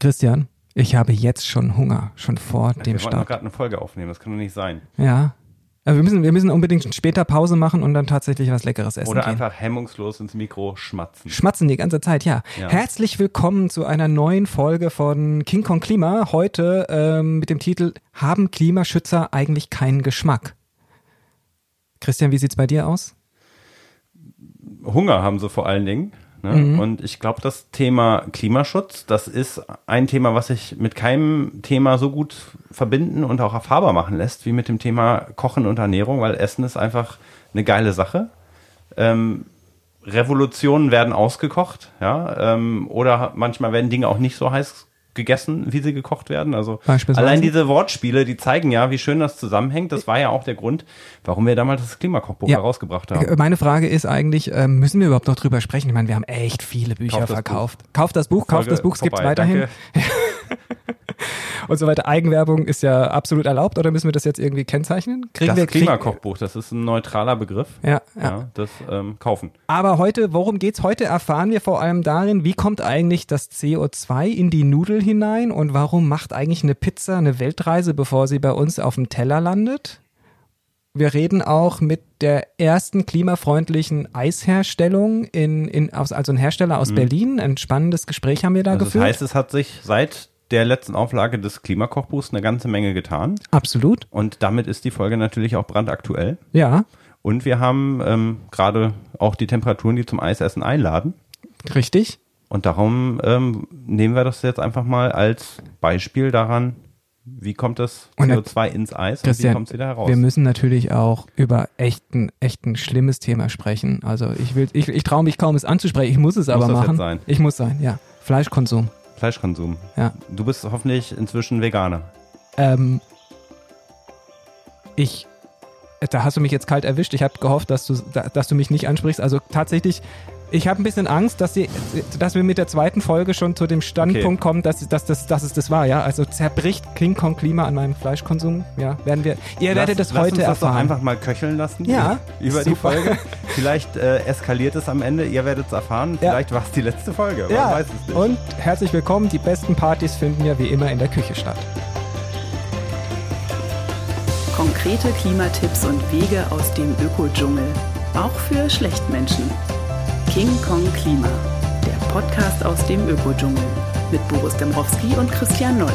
Christian, ich habe jetzt schon Hunger, schon vor dem Wir wollten noch Start. gerade eine Folge aufnehmen, das kann doch nicht sein. Ja. Aber wir müssen, wir müssen unbedingt später Pause machen und dann tatsächlich was Leckeres essen Oder gehen. einfach hemmungslos ins Mikro schmatzen. Schmatzen die ganze Zeit, ja. Ja. Herzlich willkommen zu einer neuen Folge von King Kong Klima. Heute ähm, mit dem Titel Haben Klimaschützer eigentlich keinen Geschmack? Christian, wie sieht's bei dir aus? Hunger haben sie vor allen Dingen. Ne? Mhm. Und ich glaube, das Thema Klimaschutz, das ist ein Thema, was sich mit keinem Thema so gut verbinden und auch erfahrbar machen lässt, wie mit dem Thema Kochen und Ernährung, weil Essen ist einfach eine geile Sache. Ähm, Revolutionen werden ausgekocht, ja, ähm, oder manchmal werden Dinge auch nicht so heiß gegessen, wie sie gekocht werden. Also allein diese Wortspiele, die zeigen ja, wie schön das zusammenhängt. Das war ja auch der Grund, warum wir damals das Klimakochbuch Ja. herausgebracht Äh, haben. Meine Frage ist eigentlich, ähm, müssen wir überhaupt noch drüber sprechen? Ich meine, wir haben echt viele Bücher Kauft verkauft. Kauft das Buch, kauft das Buch, es gibt's vorbei. weiterhin. Und so weiter. Eigenwerbung ist ja absolut erlaubt oder müssen wir das jetzt irgendwie kennzeichnen? Kriegen Das wir Klimakochbuch, das ist ein neutraler Begriff. Ja, ja. Ja, das ähm, kaufen. Aber heute, worum geht's heute, erfahren wir vor allem darin, wie kommt eigentlich das CO2 in die Nudel hinein und warum macht eigentlich eine Pizza eine Weltreise, bevor sie bei uns auf dem Teller landet? Wir reden auch mit der ersten klimafreundlichen Eisherstellung in, in also ein Hersteller aus Berlin. Ein spannendes Gespräch haben wir da Mhm. Also das geführt. heißt, es hat sich seit der letzten Auflage des Klimakochbuchs eine ganze Menge getan. Absolut. Und damit ist die Folge natürlich auch brandaktuell. Ja, Und wir haben ähm, gerade auch die Temperaturen, die zum Eisessen einladen. richtig. Und darum ähm, nehmen wir das jetzt einfach mal als Beispiel daran, wie kommt das Und der- CO2 ins Eis und wie kommt es wieder heraus. wir müssen natürlich auch über echt ein, echt ein schlimmes Thema sprechen. Also ich will, ich, ich traue mich kaum es anzusprechen. Ich muss es aber das jetzt machen. sein? Ich muss sein, ja. Fleischkonsum. Fleischkonsum. Ja. Du bist hoffentlich inzwischen Veganer. Ähm, ich, da hast du mich jetzt kalt erwischt. Ich habe gehofft, dass du, da- dass du mich nicht ansprichst. Also tatsächlich, ich habe ein bisschen Angst, dass, die, dass wir mit der zweiten Folge schon zu dem Standpunkt kommen, dass, dass, dass, dass es das war. Ja, also zerbricht King Kong Klima an meinem Fleischkonsum. Ja, werden wir. Ihr werdet lass, es lass heute uns das doch erfahren. einfach mal köcheln lassen. Ja, Über die super. Folge. Vielleicht äh, eskaliert es am Ende. Ihr werdet es erfahren. Ja. Vielleicht war es die letzte Folge. Man Ja, weiß es nicht. und herzlich willkommen. Die besten Partys finden ja wie immer in der Küche statt. Konkrete Klimatipps und Wege aus dem Ökodschungel. Auch für Schlechtmenschen. King Kong Klima. Der Podcast aus dem Ökodschungel. Mit Boris Dembrowski und Christian Noll.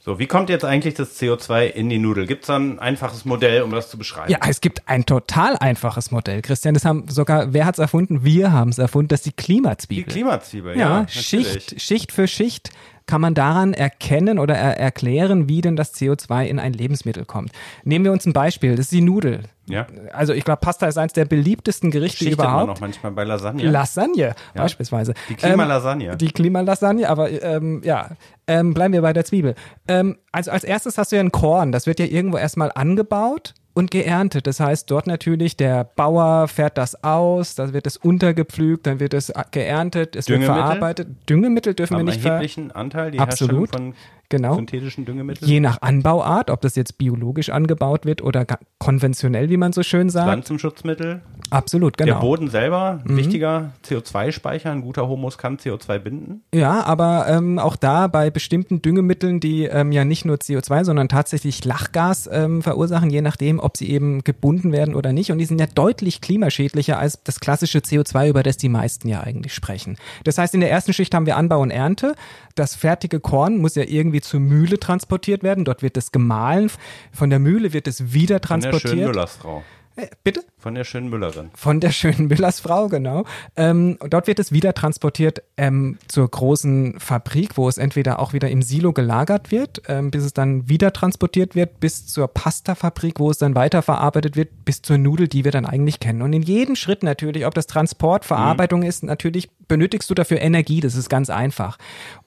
So, wie kommt jetzt eigentlich das CO2 in die Nudel? Gibt es da ein einfaches Modell, um das zu beschreiben? Ja, es gibt ein total einfaches Modell. Christian, das haben sogar, wer hat es erfunden? Wir haben es erfunden. Das ist die Die Klimazwiebel. Klimazwiebel, ja, ja. Schicht, Schicht für Schicht kann man daran erkennen oder er erklären, wie denn das CO2 in ein Lebensmittel kommt. Nehmen wir uns ein Beispiel, das ist die Nudel. Ja. Also ich glaube, Pasta ist eines der beliebtesten Gerichte Schichtet man überhaupt. noch manchmal bei Lasagne. Lasagne beispielsweise. Die Klimalasagne. Ähm, die Klimalasagne, aber ähm, ja, ähm, bleiben wir bei der Zwiebel. Ähm, also als erstes hast du ja ein Korn, das wird ja irgendwo erstmal angebaut und geerntet. Das heißt, dort natürlich der Bauer fährt das aus, dann wird es untergepflügt, dann wird es geerntet, es wird verarbeitet. Düngemittel dürfen wir haben nicht ver erheblichen Anteil, die Absolut. Herstellung von Genau. synthetischen Düngemitteln. Je nach Anbauart, ob das jetzt biologisch angebaut wird oder konventionell, wie man so schön sagt. Pflanzenschutzmittel. Absolut, genau. Der Boden selber, ein wichtiger CO2-Speicher. Ein guter Humus kann CO2 binden. Ja, aber ähm, auch da bei bestimmten Düngemitteln, die ähm, ja nicht nur CO2, sondern tatsächlich Lachgas ähm, verursachen, je nachdem, ob sie eben gebunden werden oder nicht. Und die sind ja deutlich klimaschädlicher als das klassische CO2, über das die meisten ja eigentlich sprechen. Das heißt, in der ersten Schicht haben wir Anbau und Ernte. Das fertige Korn muss ja irgendwie zur Mühle transportiert werden. Dort wird es gemahlen. Von der Mühle wird es wieder Von der schönen transportiert. Müllersfrau. Äh, bitte? Von der schönen Müllerin. Von der schönen Müllersfrau, genau. Ähm, dort wird es wieder transportiert ähm, zur großen Fabrik, wo es entweder auch wieder im Silo gelagert wird, ähm, bis es dann wieder transportiert wird, bis zur Pastafabrik, wo es dann weiterverarbeitet wird, bis zur Nudel, die wir dann eigentlich kennen. Und in jedem Schritt natürlich, ob das Transport, Verarbeitung ist, natürlich benötigst du dafür Energie, das ist ganz einfach.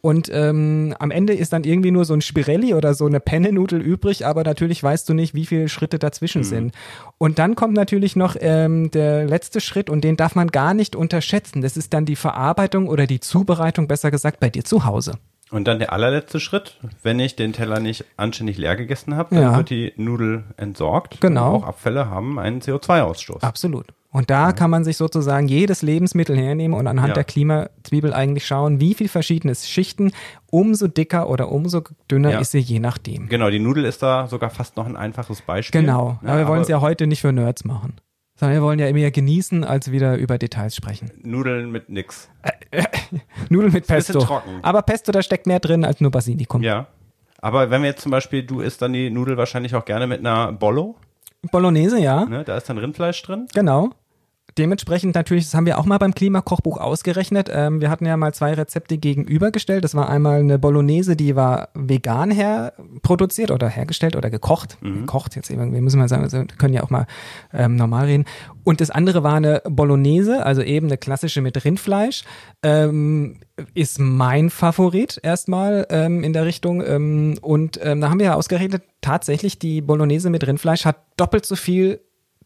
Und ähm, am Ende ist dann irgendwie nur so ein Spirelli oder so eine Pennenudel übrig, aber natürlich weißt du nicht, wie viele Schritte dazwischen sind. Und dann kommt natürlich noch ähm, der letzte Schritt und den darf man gar nicht unterschätzen. Das ist dann die Verarbeitung oder die Zubereitung, besser gesagt, bei dir zu Hause. Und dann der allerletzte Schritt, wenn ich den Teller nicht anständig leer gegessen habe, dann Ja. wird die Nudel entsorgt. Genau. Und auch Abfälle haben einen CO2-Ausstoß. Absolut. Und da kann man sich sozusagen jedes Lebensmittel hernehmen und anhand Ja. der Klimazwiebel eigentlich schauen, wie viel verschiedene Schichten, umso dicker oder umso dünner Ja. ist sie je nachdem. Genau, die Nudel ist da sogar fast noch ein einfaches Beispiel. Genau. Aber wir wollen es ja heute nicht für Nerds machen. Sondern wir wollen ja mehr genießen, als wieder über Details sprechen. Nudeln mit nix. Nudeln mit ein bisschen Pesto. trocken. Aber Pesto, da steckt mehr drin als nur Basilikum. Ja. Aber wenn wir jetzt zum Beispiel, du isst dann die Nudel wahrscheinlich auch gerne mit einer Bollo, Bolognese, ja. ne? Da ist dann Rindfleisch drin. Genau. Dementsprechend natürlich, das haben wir auch mal beim Klimakochbuch ausgerechnet. Ähm, wir hatten ja mal zwei Rezepte gegenübergestellt. Das war einmal eine Bolognese, die war vegan her produziert oder hergestellt oder gekocht. Gekocht jetzt eben, wir müssen mal sagen, also wir können ja auch mal ähm, normal reden. Und das andere war eine Bolognese, also eben eine klassische mit Rindfleisch. Ähm, ist mein Favorit erstmal ähm, in der Richtung. Ähm, und ähm, da haben wir ja ausgerechnet, tatsächlich die Bolognese mit Rindfleisch hat doppelt so viel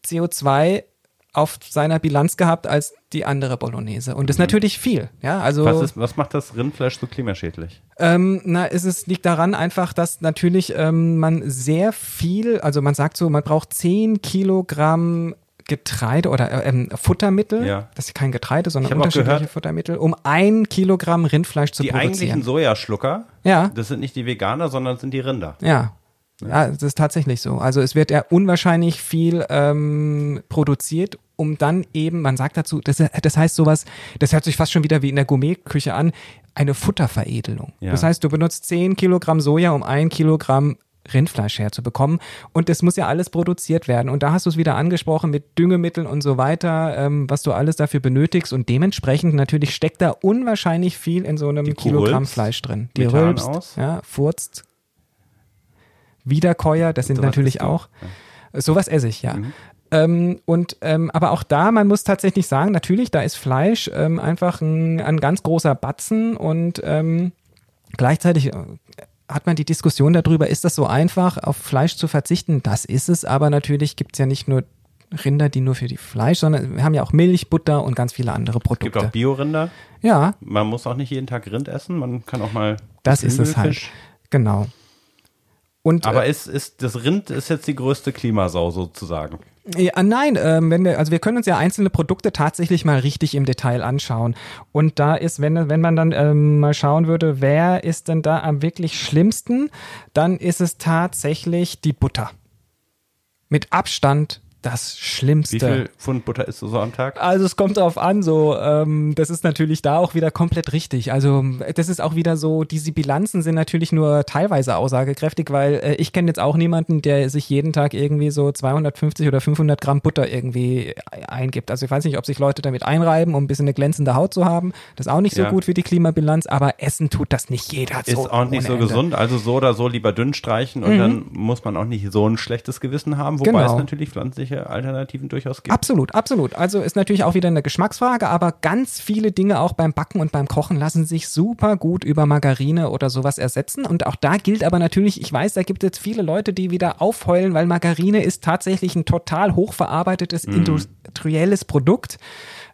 CO2 auf seiner Bilanz gehabt als die andere Bolognese. Und das ist natürlich viel. Ja, also Was, ist, was macht das Rindfleisch so klimaschädlich? ähm, na, es ist, liegt daran einfach, dass natürlich ähm, man sehr viel, also man sagt so, man braucht 10 Kilogramm Getreide oder äh, ähm, Futtermittel, Ja. das ist kein Getreide, sondern unterschiedliche gehört- Futtermittel, um ein Kilogramm Rindfleisch zu Die eigentlichen produzieren. Sojaschlucker, Ja. das sind nicht die Veganer, sondern sind die Rinder. Ja. Ja, das ist tatsächlich so. Also es wird ja unwahrscheinlich viel ähm, produziert, um dann eben, man sagt dazu, das, das heißt sowas, das hört sich fast schon wieder wie in der Gourmetküche an, eine Futterveredelung. Ja. Das heißt, du benutzt 10 Kilogramm Soja, um ein Kilogramm Rindfleisch herzubekommen. Und das muss ja alles produziert werden. Und da hast du es wieder angesprochen mit Düngemitteln und so weiter, ähm, was du alles dafür benötigst. Und dementsprechend natürlich steckt da unwahrscheinlich viel in so einem Die Kilogramm Fleisch drin. Die Methan rülpst, aus. ja, furzt, Wiederkäuer, das sind Sowas natürlich auch. Sowas esse ich, Mhm. ja. Ähm, und ähm, aber auch da, man muss tatsächlich sagen, natürlich, da ist Fleisch ähm, einfach ein, ein ganz großer Batzen und ähm, gleichzeitig äh, hat man die Diskussion darüber, ist das so einfach, auf Fleisch zu verzichten? Das ist es, aber natürlich gibt es ja nicht nur Rinder, die nur für die Fleisch, sondern wir haben ja auch Milch, Butter und ganz viele andere Es gibt auch Produkte. Biorinder. Ja, Man muss auch nicht jeden Tag Rind essen. Man kann auch mal das ist es halt. Genau. Und, Aber äh, ist, ist, das Rind ist jetzt die größte Klimasau sozusagen. Ja, nein, ähm, wenn wir, also wir können uns ja einzelne Produkte tatsächlich mal richtig im Detail anschauen. Und da ist, wenn, wenn man dann ähm, mal schauen würde, wer ist denn da am wirklich schlimmsten, dann ist es tatsächlich die Butter. Mit Abstand das Wie Schlimmste. viel Pfund Butter isst du so am Tag? Also es kommt drauf an, so ähm, das ist natürlich da auch wieder komplett richtig. Also das ist auch wieder so, diese Bilanzen sind natürlich nur teilweise aussagekräftig, weil äh, ich kenne jetzt auch niemanden, der sich jeden Tag irgendwie so 250 oder 500 Gramm Butter irgendwie eingibt. Also ich weiß nicht, ob sich Leute damit einreiben, um ein bisschen eine glänzende Haut zu haben. Das ist auch nicht so Ja. gut für die Klimabilanz, aber Essen tut das nicht jeder. Ist so auch nicht so Ende. gesund, also so oder so lieber dünn streichen und dann muss man auch nicht so ein schlechtes Gewissen haben, wobei Genau. es natürlich pflanzliche Alternativen durchaus gibt. Absolut, absolut. Also ist natürlich auch wieder eine Geschmacksfrage, aber ganz viele Dinge auch beim Backen und beim Kochen lassen sich super gut über Margarine oder sowas ersetzen. Und auch da gilt aber natürlich, ich weiß, da gibt es viele Leute, die wieder aufheulen, weil Margarine ist tatsächlich ein total hochverarbeitetes industrielles Produkt.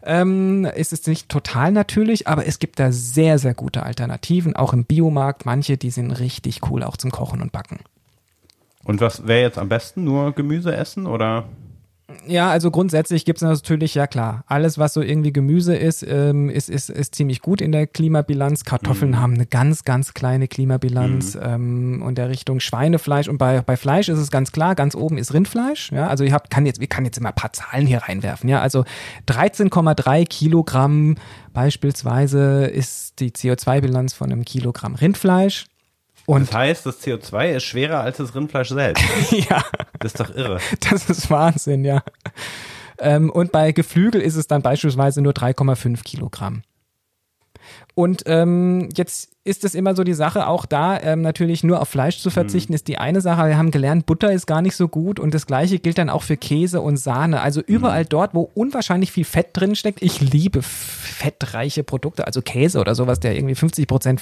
Ähm, ist es nicht total natürlich, aber es gibt da sehr, sehr gute Alternativen, auch im Biomarkt. Manche, die sind richtig cool auch zum Kochen und Backen. Und was wäre jetzt am besten? Nur Gemüse essen oder? Ja, also grundsätzlich gibt es natürlich, ja klar, alles, was so irgendwie Gemüse ist, ähm, ist, ist, ist ziemlich gut in der Klimabilanz. Kartoffeln haben eine ganz, ganz kleine Klimabilanz ähm, und der Richtung Schweinefleisch. Und bei, bei Fleisch ist es ganz klar, ganz oben ist Rindfleisch. Ja, also ihr habt, kann jetzt, wir kann jetzt immer ein paar Zahlen hier reinwerfen. Ja, also 13,3 Kilogramm beispielsweise ist die CO2-Bilanz von einem Kilogramm Rindfleisch. Und Das heißt, das CO2 ist schwerer als das Rindfleisch selbst. ja, Das ist doch irre. Das ist Wahnsinn, ja. Ähm, und bei Geflügel ist es dann beispielsweise nur 3,5 Kilogramm. Und ähm, jetzt ist es immer so die Sache, auch da ähm, natürlich nur auf Fleisch zu verzichten, ist die eine Sache. Wir haben gelernt, Butter ist gar nicht so gut und das gleiche gilt dann auch für Käse und Sahne. Also überall dort, wo unwahrscheinlich viel Fett drin steckt. Ich liebe fettreiche Produkte, also Käse oder sowas, der irgendwie 50 Prozent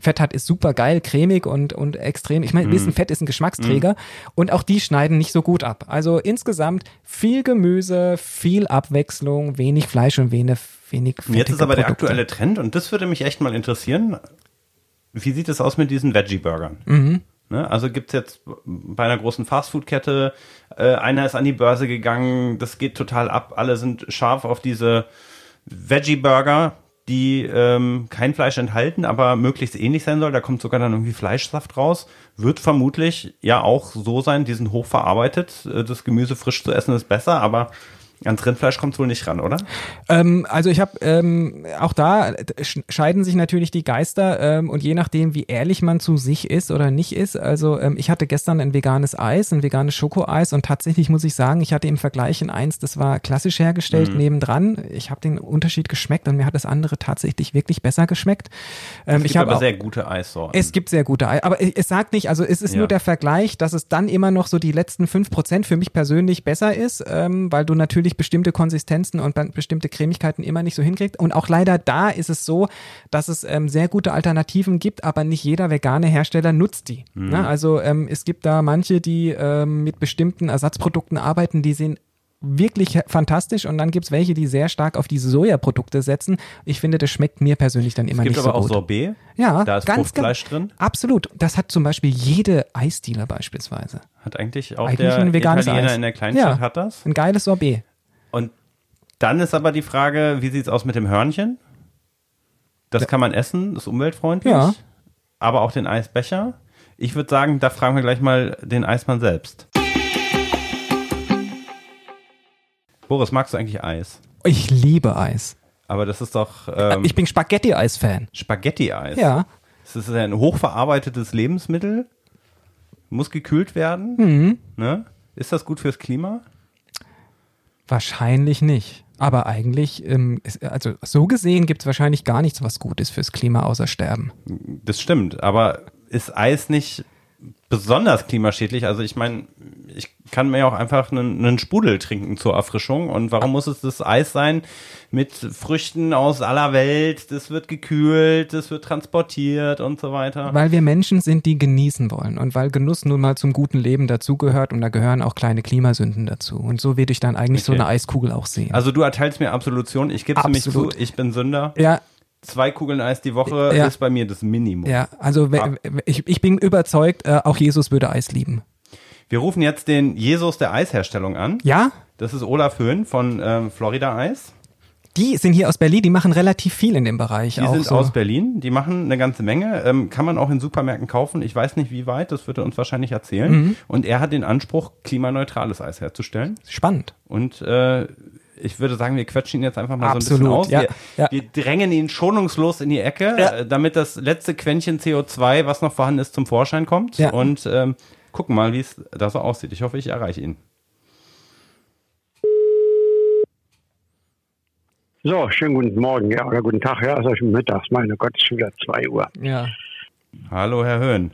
Fett hat, ist super geil, cremig und, und extrem. Ich meine, wissen, Fett ist ein Geschmacksträger und auch die schneiden nicht so gut ab. Also insgesamt viel Gemüse, viel Abwechslung, wenig Fleisch und wenig, wenig Jetzt ist aber der Produkte. aktuelle Trend und das würde mich echt mal interessieren. wie sieht es aus mit diesen Veggie-Burgern? Mhm. Ne? Also gibt's jetzt bei einer großen Fastfood-Kette, äh, einer ist an die Börse gegangen, das geht total ab, alle sind scharf auf diese Veggie-Burger, die ähm, kein Fleisch enthalten, aber möglichst ähnlich sein soll. Da kommt sogar dann irgendwie Fleischsaft raus. Wird vermutlich ja auch so sein, die sind hochverarbeitet. Äh, Das Gemüse frisch zu essen ist besser, aber ans Rindfleisch kommt wohl nicht ran, oder? Ähm, also ich habe ähm, auch da sch- scheiden sich natürlich die Geister ähm, und je nachdem, wie ehrlich man zu sich ist oder nicht ist. Also ähm, ich hatte gestern ein veganes Eis, ein veganes Schokoeis und tatsächlich muss ich sagen, ich hatte im Vergleich in eins, das war klassisch hergestellt nebendran. Ich habe den Unterschied geschmeckt und mir hat das andere tatsächlich wirklich besser geschmeckt. Ähm, Es ich gibt habe aber auch- sehr gute Eissorten. es gibt sehr gute Ei, aber es sagt nicht, also es ist Ja. nur der Vergleich, dass es dann immer noch so die letzten fünf Prozent für mich persönlich besser ist, ähm, weil du natürlich bestimmte Konsistenzen und be- bestimmte Cremigkeiten immer nicht so hinkriegst. Und auch leider da ist es so, dass es ähm, sehr gute Alternativen gibt, aber nicht jeder vegane Hersteller nutzt die. Ne? Also ähm, es gibt da manche, die ähm, mit bestimmten Ersatzprodukten arbeiten, die sind wirklich fantastisch und dann gibt's welche, die sehr stark auf diese Sojaprodukte setzen. Ich finde, das schmeckt mir persönlich dann immer es gibt nicht aber so auch gut. Sorbet. Ja, Da ist ganz, Fruchtfleisch drin. Absolut. Das hat zum Beispiel jede Eisdiele beispielsweise. Hat eigentlich auch Eigentlich der Italiener Eis. in der Kleinstadt Ja. hat das. Ein geiles Sorbet. Und dann ist aber die Frage, wie sieht's aus mit dem Hörnchen? Das kann man essen, ist umweltfreundlich. Ja. Aber auch den Eisbecher. Ich würde sagen, da fragen wir gleich mal den Eismann selbst. Boris, magst du eigentlich Eis? Ich liebe Eis. Aber das ist doch ähm, ich bin Spaghetti-Eis-Fan. Spaghetti-Eis. Ja. Das ist ein hochverarbeitetes Lebensmittel. Muss gekühlt werden. Mhm. Ne? Ist das gut fürs Klima? Wahrscheinlich nicht. Aber eigentlich, ähm, also so gesehen gibt's wahrscheinlich gar nichts, was gut ist fürs Klima, außer Sterben. Das stimmt, aber ist Eis nicht besonders klimaschädlich? Also ich meine, ich kann mir ja auch einfach einen, einen Sprudel trinken zur Erfrischung. Und warum muss es das Eis sein mit Früchten aus aller Welt? Das wird gekühlt, das wird transportiert und so weiter. Weil wir Menschen sind, die genießen wollen. Und weil Genuss nun mal zum guten Leben dazugehört und da gehören auch kleine Klimasünden dazu. Und so würde ich dann eigentlich so Okay. eine Eiskugel auch sehen. Also du erteilst mir Absolution. Ich gebe es nämlich zu, ich bin Sünder. ja, Zwei Kugeln Eis die Woche Ja. ist bei mir das Minimum. ja, also Ah. ich, ich bin überzeugt, äh, auch Jesus würde Eis lieben. Wir rufen jetzt den Jesus der Eisherstellung an. Ja? Das ist Olaf Höhn von ähm, Florida Eis. Die sind hier aus Berlin, die machen relativ viel in dem Bereich. Die auch sind so. aus Berlin, die machen eine ganze Menge, ähm, kann man auch in Supermärkten kaufen. Ich weiß nicht, wie weit, das wird er uns wahrscheinlich erzählen. Mhm. Und er hat den Anspruch, klimaneutrales Eis herzustellen. Spannend. Und äh, ich würde sagen, wir quetschen ihn jetzt einfach mal so ein Absolut, bisschen aus. ja, wir, ja. wir drängen ihn schonungslos in die Ecke, Ja. äh, damit das letzte Quäntchen CO2, was noch vorhanden ist, zum Vorschein kommt. Ja. Und ähm, gucken mal, wie es da so aussieht. Ich hoffe, ich erreiche ihn. So, schönen guten Morgen, ja, oder guten Tag, ja, also schon mittags, meine Gott, es ist schon wieder 2 Uhr. Ja. Hallo, Herr Höhn.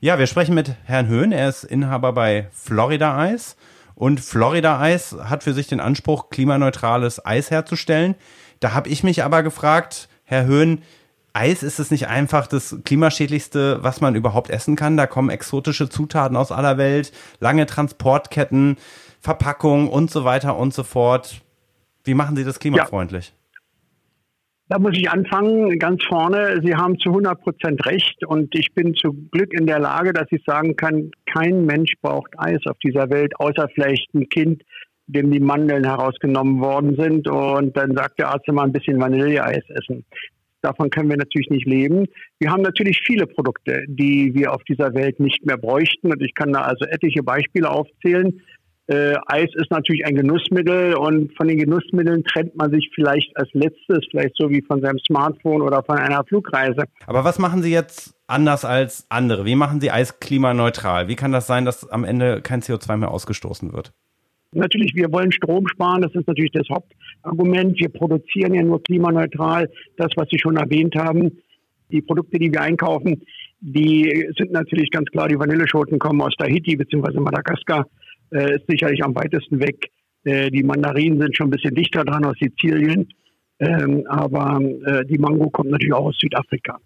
Ja, wir sprechen mit Herrn Höhn. Er ist Inhaber bei Florida Eis. Und Florida Eis hat für sich den Anspruch, klimaneutrales Eis herzustellen. Da habe ich mich aber gefragt, Herr Höhn, Eis ist es nicht einfach das klimaschädlichste, was man überhaupt essen kann? Da kommen exotische Zutaten aus aller Welt, lange Transportketten, Verpackung und so weiter und so fort. Wie machen Sie das klimafreundlich? Da muss ich anfangen, ganz vorne. Sie haben zu 100 Prozent recht und ich bin zum Glück in der Lage, dass ich sagen kann, kein Mensch braucht Eis auf dieser Welt, außer vielleicht ein Kind, dem die Mandeln herausgenommen worden sind und dann sagt der Arzt immer ein bisschen Vanilleeis essen. Davon können wir natürlich nicht leben. Wir haben natürlich viele Produkte, die wir auf dieser Welt nicht mehr bräuchten und ich kann da also etliche Beispiele aufzählen. Äh, Eis ist natürlich ein Genussmittel und von den Genussmitteln trennt man sich vielleicht als letztes, vielleicht so wie von seinem Smartphone oder von einer Flugreise. Aber was machen Sie jetzt anders als andere? Wie machen Sie Eis klimaneutral? Wie kann das sein, dass am Ende kein CO2 mehr ausgestoßen wird? Natürlich, wir wollen Strom sparen, das ist natürlich das Hauptargument. Wir produzieren ja nur klimaneutral das, was Sie schon erwähnt haben. Die Produkte, die wir einkaufen, die sind natürlich ganz klar, die Vanilleschoten kommen aus Tahiti bzw. Madagaskar, äh, ist sicherlich am weitesten weg. Äh, die Mandarinen sind schon ein bisschen dichter dran aus Sizilien, ähm, aber äh, die Mango kommt natürlich auch aus Südafrika.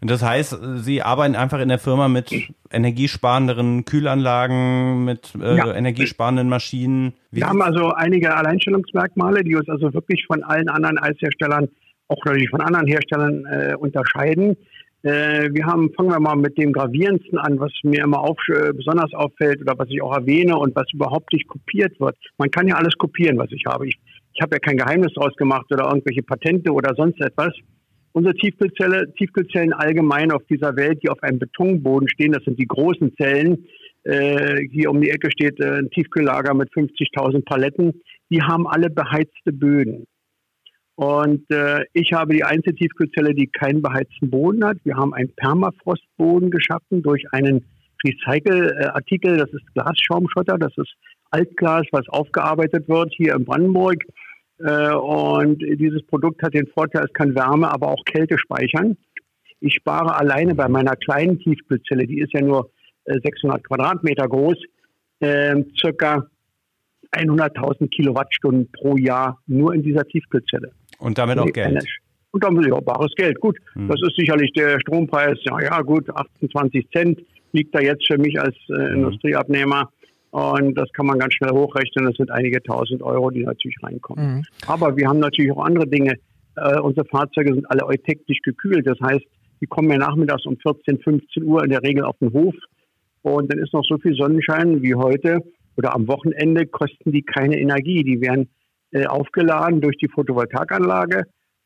Und das heißt, Sie arbeiten einfach in der Firma mit energiesparenderen Kühlanlagen, mit äh, Ja. energiesparenden Maschinen. Wie Wir haben also einige Alleinstellungsmerkmale, die uns also wirklich von allen anderen Eisherstellern, auch natürlich von anderen Herstellern äh, unterscheiden. Äh, wir haben, fangen wir mal mit dem gravierendsten an, was mir immer auf, äh, besonders auffällt oder was ich auch erwähne und was überhaupt nicht kopiert wird. Man kann ja alles kopieren, was ich habe. Ich, ich habe ja kein Geheimnis draus gemacht oder irgendwelche Patente oder sonst etwas. Unsere Tiefkühlzelle, Tiefkühlzellen allgemein auf dieser Welt, die auf einem Betonboden stehen, das sind die großen Zellen. Äh, hier um die Ecke steht äh, ein Tiefkühllager mit 50.000 Paletten. Die haben alle beheizte Böden. Und äh, ich habe die einzige Tiefkühlzelle, die keinen beheizten Boden hat. Wir haben einen Permafrostboden geschaffen durch einen Recycle-Artikel. Das ist Glasschaumschotter. Das ist Altglas, was aufgearbeitet wird hier in Brandenburg. Äh, und dieses Produkt hat den Vorteil, es kann Wärme, aber auch Kälte speichern. Ich spare alleine bei meiner kleinen Tiefkühlzelle, die ist ja nur äh, 600 Quadratmeter groß, äh, circa 100.000 Kilowattstunden pro Jahr nur in dieser Tiefkühlzelle. Und damit auch Geld. Und damit ja, bares Geld. Gut, hm. das ist sicherlich der Strompreis. Ja, ja, gut, 18, 20 Cent liegt da jetzt für mich als äh, hm. Industrieabnehmer. Und das kann man ganz schnell hochrechnen. Das sind einige tausend Euro, die natürlich reinkommen. Mhm. Aber wir haben natürlich auch andere Dinge. Äh, unsere Fahrzeuge sind alle eutektisch gekühlt. Das heißt, die kommen ja nachmittags um 14, 15 Uhr in der Regel auf den Hof. Und dann ist noch so viel Sonnenschein wie heute oder am Wochenende kosten die keine Energie. Die werden äh, aufgeladen durch die Photovoltaikanlage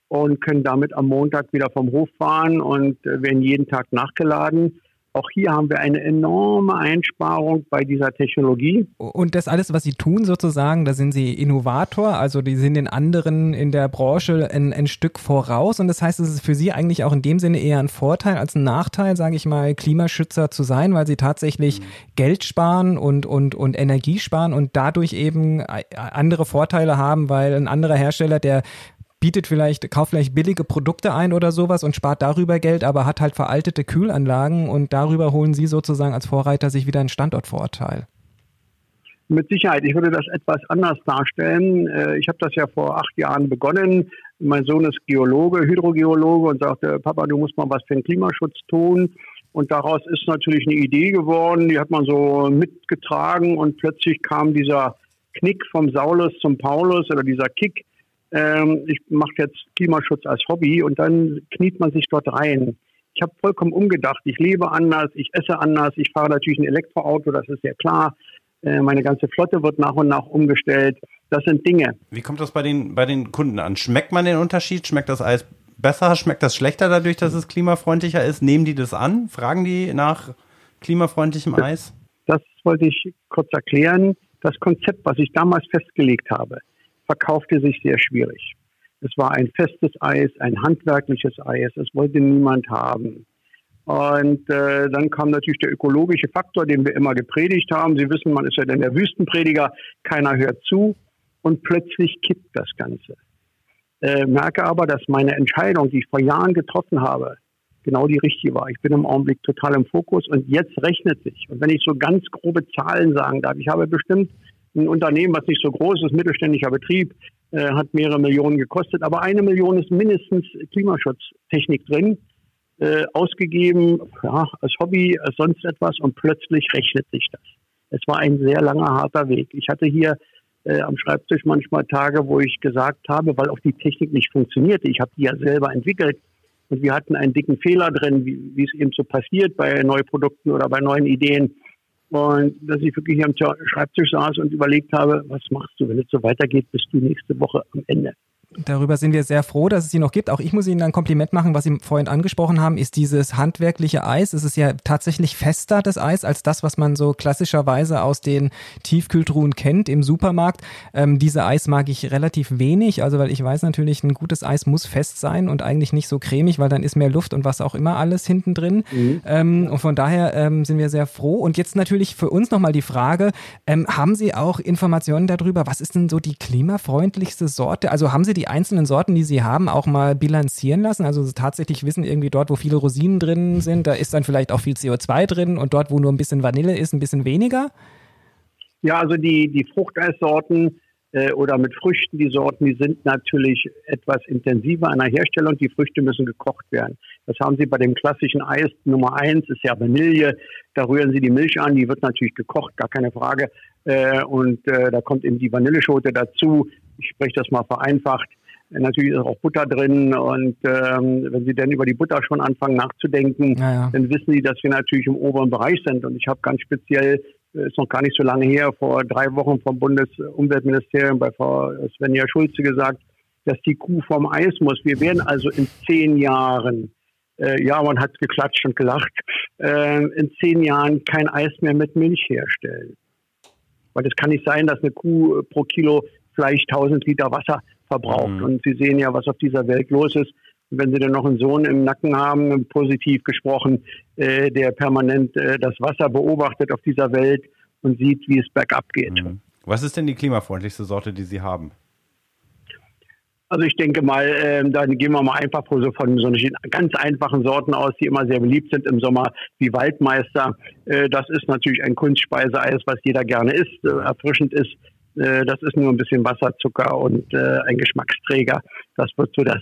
und können damit am Montag wieder vom Hof fahren und äh, werden jeden Tag nachgeladen. Auch hier haben wir eine enorme Einsparung bei dieser Technologie. Und das alles, was Sie tun sozusagen, da sind Sie Innovator, also die sind den anderen in der Branche ein, ein Stück voraus. Und das heißt, es ist für Sie eigentlich auch in dem Sinne eher ein Vorteil als ein Nachteil, sage ich mal, Klimaschützer zu sein, weil Sie tatsächlich mhm. Geld sparen und, und, und Energie sparen und dadurch eben äh, andere Vorteile haben, weil ein anderer Hersteller, der bietet vielleicht, kauft vielleicht billige Produkte ein oder sowas und spart darüber Geld, aber hat halt veraltete Kühlanlagen und darüber holen Sie sozusagen als Vorreiter sich wieder einen Standortvorteil. Mit Sicherheit. Ich würde das etwas anders darstellen. Äh, ich habe das ja vor acht Jahren begonnen. Mein Sohn ist Geologe, Hydrogeologe und sagte, Papa, du musst mal was für den Klimaschutz tun. Und daraus ist natürlich eine Idee geworden, die hat man so mitgetragen und plötzlich kam dieser Knick vom Saulus zum Paulus oder dieser Kick ähm, ich mache jetzt Klimaschutz als Hobby und dann kniet man sich dort rein. Ich habe vollkommen umgedacht. Ich lebe anders, ich esse anders, ich fahre natürlich ein Elektroauto, das ist ja klar. Äh, meine ganze Flotte wird nach und nach umgestellt. Das sind Dinge. Wie kommt das bei den, bei den Kunden an? Schmeckt man den Unterschied? Schmeckt das Eis besser? Schmeckt das schlechter dadurch, dass es klimafreundlicher ist? Nehmen die das an? Fragen die nach klimafreundlichem Eis? Das wollte ich kurz erklären. Das Konzept, was ich damals festgelegt habe, verkaufte sich sehr schwierig. Es war ein festes Eis, ein handwerkliches Eis, es wollte niemand haben. Und äh, dann kam natürlich der ökologische Faktor, den wir immer gepredigt haben. Sie wissen, man ist ja dann der Wüstenprediger, keiner hört zu und plötzlich kippt das Ganze. Äh, merke aber, dass meine Entscheidung, die ich vor Jahren getroffen habe, genau die richtige war. Ich bin im Augenblick total im Fokus und jetzt rechnet sich. Und wenn ich so ganz grobe Zahlen sagen darf, ich habe bestimmt ein Unternehmen, was nicht so groß ist, mittelständischer Betrieb, äh, hat mehrere Millionen gekostet, aber eine Million ist mindestens Klimaschutztechnik drin, äh, ausgegeben, ja, als Hobby, als sonst etwas und plötzlich rechnet sich das. Es war ein sehr langer, harter Weg. Ich hatte hier äh, am Schreibtisch manchmal Tage, wo ich gesagt habe, weil auch die Technik nicht funktionierte, ich habe die ja selber entwickelt und wir hatten einen dicken Fehler drin, wie, es eben so passiert bei Neuprodukten oder bei neuen Ideen und dass ich wirklich am Schreibtisch saß und überlegt habe, was machst du, wenn es so weitergeht, bist du nächste Woche am Ende. Darüber sind wir sehr froh, dass es sie noch gibt. Auch ich muss Ihnen ein Kompliment machen, was Sie vorhin angesprochen haben, ist dieses handwerkliche Eis. Es ist ja tatsächlich fester, das Eis, als das, was man so klassischerweise aus den Tiefkühltruhen kennt im Supermarkt. Ähm, diese Eis mag ich relativ wenig, also weil ich weiß natürlich, ein gutes Eis muss fest sein und eigentlich nicht so cremig, weil dann ist mehr Luft und was auch immer alles hinten drin. Mhm. Ähm, und von daher ähm, sind wir sehr froh. Und jetzt natürlich für uns nochmal die Frage, ähm, haben Sie auch Informationen darüber, was ist denn so die klimafreundlichste Sorte? Also haben Sie die die einzelnen Sorten, die Sie haben, auch mal bilanzieren lassen? Also tatsächlich wissen irgendwie dort, wo viele Rosinen drin sind, da ist dann vielleicht auch viel CO2 drin und dort, wo nur ein bisschen Vanille ist, ein bisschen weniger? Ja, also die, die Fruchteissorten äh, oder mit Früchten, die Sorten, die sind natürlich etwas intensiver an der Herstellung. Die Früchte müssen gekocht werden. Das haben Sie bei dem klassischen Eis Nummer eins, ist ja Vanille. Da rühren Sie die Milch an, die wird natürlich gekocht, gar keine Frage. Äh, und äh, da kommt eben die Vanilleschote dazu. Ich spreche das mal vereinfacht. Natürlich ist auch Butter drin und ähm, wenn Sie dann über die Butter schon anfangen nachzudenken, ja, ja. dann wissen Sie, dass wir natürlich im oberen Bereich sind. Und ich habe ganz speziell, äh, ist noch gar nicht so lange her, vor drei Wochen vom Bundesumweltministerium bei Frau Svenja Schulze gesagt, dass die Kuh vom Eis muss. Wir werden also in zehn Jahren äh, ja, man hat geklatscht und gelacht, äh, in zehn Jahren kein Eis mehr mit Milch herstellen. Weil es kann nicht sein, dass eine Kuh pro Kilo Fleisch 1000 Liter Wasser verbraucht. Mhm. Und Sie sehen ja, was auf dieser Welt los ist. Und wenn Sie dann noch einen Sohn im Nacken haben, positiv gesprochen, äh, der permanent äh, das Wasser beobachtet auf dieser Welt und sieht, wie es bergab geht. Mhm. Was ist denn die klimafreundlichste Sorte, die Sie haben? Also ich denke mal, äh, dann gehen wir mal einfach so von so ganz einfachen Sorten aus, die immer sehr beliebt sind im Sommer, wie Waldmeister. Äh, das ist natürlich ein Kunstspeiseeis, was jeder gerne isst, äh, erfrischend ist. Äh, das ist nur ein bisschen Wasser, Zucker und äh, ein Geschmacksträger. Das wird so das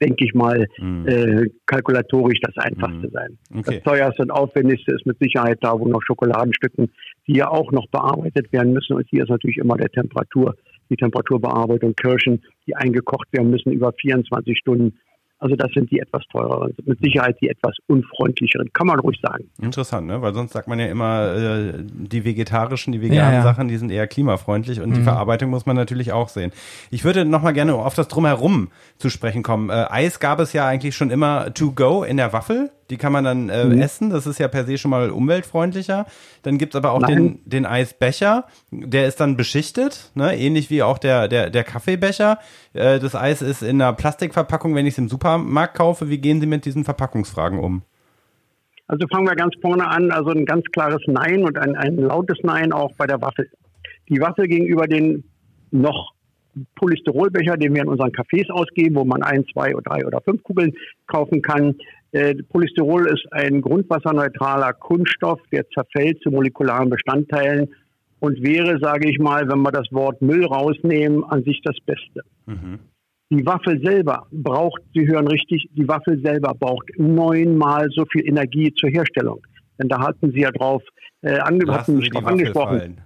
denke ich mal, mhm. äh, kalkulatorisch das Einfachste mhm. sein. Okay. Das teuerste und aufwendigste ist mit Sicherheit da, wo noch Schokoladenstücken, die ja auch noch bearbeitet werden müssen. Und hier ist natürlich immer der Temperatur die Temperaturbearbeitung, Kirschen, die eingekocht werden müssen über 24 Stunden. Also das sind die etwas teureren, mit Sicherheit die etwas unfreundlicheren, kann man ruhig sagen. Interessant, ne? weil sonst sagt man ja immer, äh, die vegetarischen, die veganen ja, ja. Sachen, die sind eher klimafreundlich und mhm. die Verarbeitung muss man natürlich auch sehen. Ich würde nochmal gerne auf das Drumherum zu sprechen kommen. Äh, Eis gab es ja eigentlich schon immer to go in der Waffel. Die kann man dann äh, mhm. essen. Das ist ja per se schon mal umweltfreundlicher. Dann gibt's aber auch den, den Eisbecher. Der ist dann beschichtet, ne? ähnlich wie auch der, der, der Kaffeebecher. Äh, das Eis ist in einer Plastikverpackung, wenn ich es im Supermarkt kaufe. Wie gehen Sie mit diesen Verpackungsfragen um? Also fangen wir ganz vorne an. Also ein ganz klares Nein und ein, ein lautes Nein auch bei der Waffel. Die Waffel gegenüber den noch Polystyrolbecher, den wir in unseren Cafés ausgeben, wo man ein, zwei oder drei oder fünf Kugeln kaufen kann. Äh, Polystyrol ist ein grundwasserneutraler Kunststoff, der zerfällt zu molekularen Bestandteilen und wäre, sage ich mal, wenn wir das Wort Müll rausnehmen, an sich das Beste. Mhm. Die Waffel selber braucht, Sie hören richtig, die Waffel selber braucht neunmal so viel Energie zur Herstellung. Denn da hatten Sie ja drauf, äh, ange hatten mich drauf angesprochen. Fallen.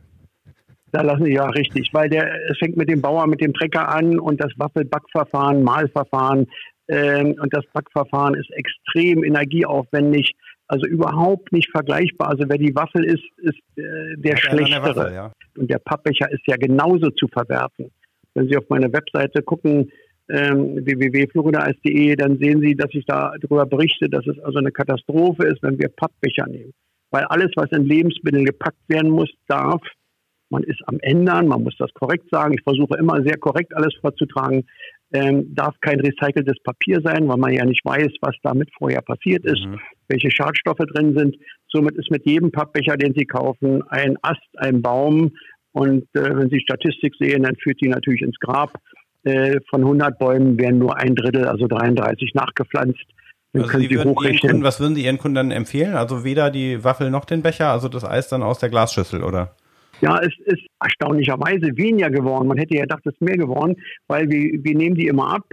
Da lassen Sie ja richtig, weil der, es fängt mit dem Bauer, mit dem Trecker an und das Waffelbackverfahren, Mahlverfahren und das Backverfahren ist extrem energieaufwendig, also überhaupt nicht vergleichbar. Also wer die Waffel ist, ist äh, der ja, schlechtere. Der Waffel, ja. Und der Pappbecher ist ja genauso zu verwerfen. Wenn Sie auf meine Webseite gucken, ähm, www.florida.de, dann sehen Sie, dass ich da darüber berichte, dass es also eine Katastrophe ist, wenn wir Pappbecher nehmen. Weil alles, was in Lebensmittel gepackt werden muss, darf man ist am Ändern, man muss das korrekt sagen. Ich versuche immer sehr korrekt alles vorzutragen. Ähm, darf kein recyceltes Papier sein, weil man ja nicht weiß, was damit vorher passiert ist, mhm. welche Schadstoffe drin sind. Somit ist mit jedem Pappbecher, den Sie kaufen, ein Ast, ein Baum. Und äh, wenn Sie Statistik sehen, dann führt die natürlich ins Grab. Äh, von 100 Bäumen werden nur ein Drittel, also 33, nachgepflanzt. Dann also können Sie, Sie hochrechnen. Kunden, was würden Sie Ihren Kunden dann empfehlen? Also weder die Waffel noch den Becher, also das Eis dann aus der Glasschüssel, oder? Ja, es ist erstaunlicherweise weniger geworden. Man hätte ja gedacht, es ist mehr geworden, weil wir, wir nehmen die immer ab,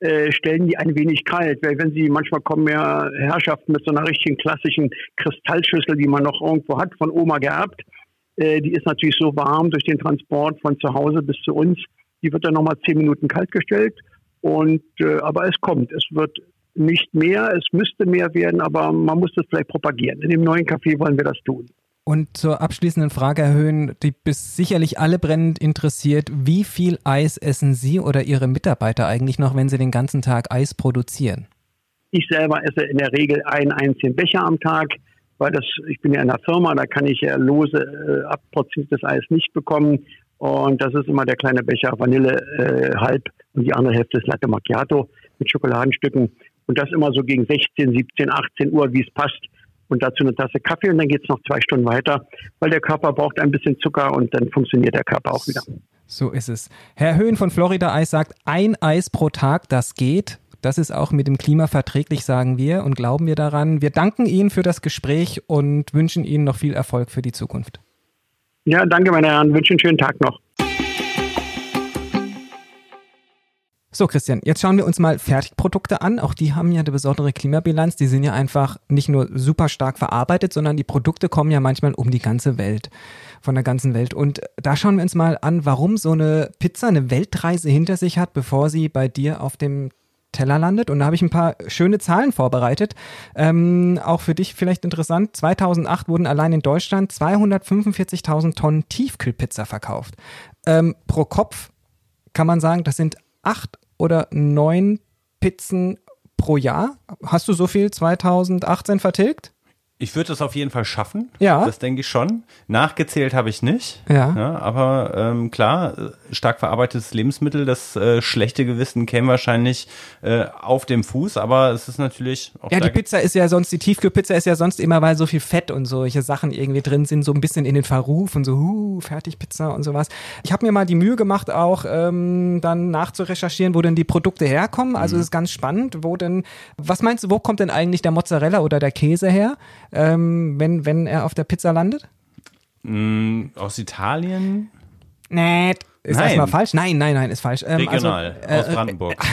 äh, stellen die ein wenig kalt. Weil wenn sie manchmal kommen ja Herrschaften mit so einer richtigen klassischen Kristallschüssel, die man noch irgendwo hat, von Oma geerbt. Äh, die ist natürlich so warm durch den Transport von zu Hause bis zu uns. Die wird dann nochmal zehn Minuten kalt gestellt. Und, äh, aber es kommt. Es wird nicht mehr, es müsste mehr werden, aber man muss das vielleicht propagieren. In dem neuen Café wollen wir das tun. Und zur abschließenden Frage erhöhen, die bis sicherlich alle brennend interessiert, wie viel Eis essen Sie oder Ihre Mitarbeiter eigentlich noch, wenn Sie den ganzen Tag Eis produzieren? Ich selber esse in der Regel einen einzigen Becher am Tag, weil das, ich bin ja in einer Firma, da kann ich ja lose äh, abportioniertes Eis nicht bekommen. Und das ist immer der kleine Becher Vanille äh, halb und die andere Hälfte ist Latte Macchiato mit Schokoladenstücken. Und das immer so gegen 16, 17, 18 Uhr, wie es passt und dazu eine Tasse Kaffee und dann geht es noch zwei Stunden weiter, weil der Körper braucht ein bisschen Zucker und dann funktioniert der Körper auch wieder. So ist es. Herr Höhn von Florida Eis sagt, ein Eis pro Tag, das geht. Das ist auch mit dem Klima verträglich, sagen wir und glauben wir daran. Wir danken Ihnen für das Gespräch und wünschen Ihnen noch viel Erfolg für die Zukunft. Ja, danke, meine Herren. Wünsche einen schönen Tag noch. So, Christian, jetzt schauen wir uns mal Fertigprodukte an. Auch die haben ja eine besondere Klimabilanz. Die sind ja einfach nicht nur super stark verarbeitet, sondern die Produkte kommen ja manchmal um die ganze Welt, von der ganzen Welt. Und da schauen wir uns mal an, warum so eine Pizza eine Weltreise hinter sich hat, bevor sie bei dir auf dem Teller landet. Und da habe ich ein paar schöne Zahlen vorbereitet. Ähm, auch für dich vielleicht interessant. 2008 wurden allein in Deutschland 245.000 Tonnen Tiefkühlpizza verkauft. Ähm, pro Kopf kann man sagen, das sind acht oder neun Pizzen pro Jahr. Hast du so viel 2018 vertilgt? Ich würde es auf jeden Fall schaffen. Ja. Das denke ich schon. Nachgezählt habe ich nicht. Ja. aber ähm, klar, äh, stark verarbeitetes Lebensmittel, das äh, schlechte Gewissen käme wahrscheinlich äh, auf dem Fuß, aber es ist natürlich auch Ja, die Pizza ist ja sonst, die Tiefkühlpizza ist ja sonst immer, weil so viel Fett und solche Sachen irgendwie drin sind, so ein bisschen in den Verruf und so, huh, Fertigpizza und sowas. Ich habe mir mal die Mühe gemacht, auch ähm, dann nachzurecherchieren, wo denn die Produkte herkommen. Also es ist ganz spannend, wo denn, was meinst du, wo kommt denn eigentlich der Mozzarella oder der Käse her, ähm, wenn, wenn er auf der Pizza landet? Mm, aus Italien. Nee, ist Nein. erstmal falsch. Nein, nein, nein, ist falsch. Ähm, Regional, also, aus Brandenburg.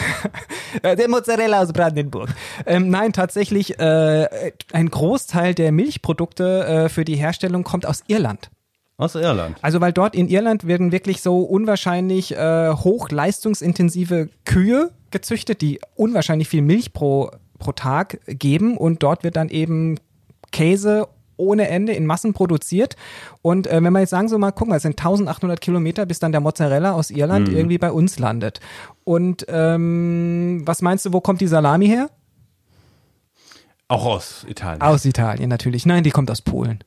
Äh, Der Mozzarella aus Brandenburg. Ähm, nein, tatsächlich, äh, ein Großteil der Milchprodukte äh, für die Herstellung kommt aus Irland. aus Irland. Also weil dort in Irland werden wirklich so unwahrscheinlich äh, hochleistungsintensive Kühe gezüchtet, die unwahrscheinlich viel Milch pro, pro Tag geben und dort wird dann eben Käse ohne Ende in Massen produziert. Und äh, wenn wir jetzt sagen so mal, guck mal, es sind 1800 Kilometer, bis dann der Mozzarella aus Irland irgendwie bei uns landet. Und ähm, was meinst du, wo kommt die Salami her? Auch aus Italien. Aus Italien natürlich. Nein, die kommt aus Polen.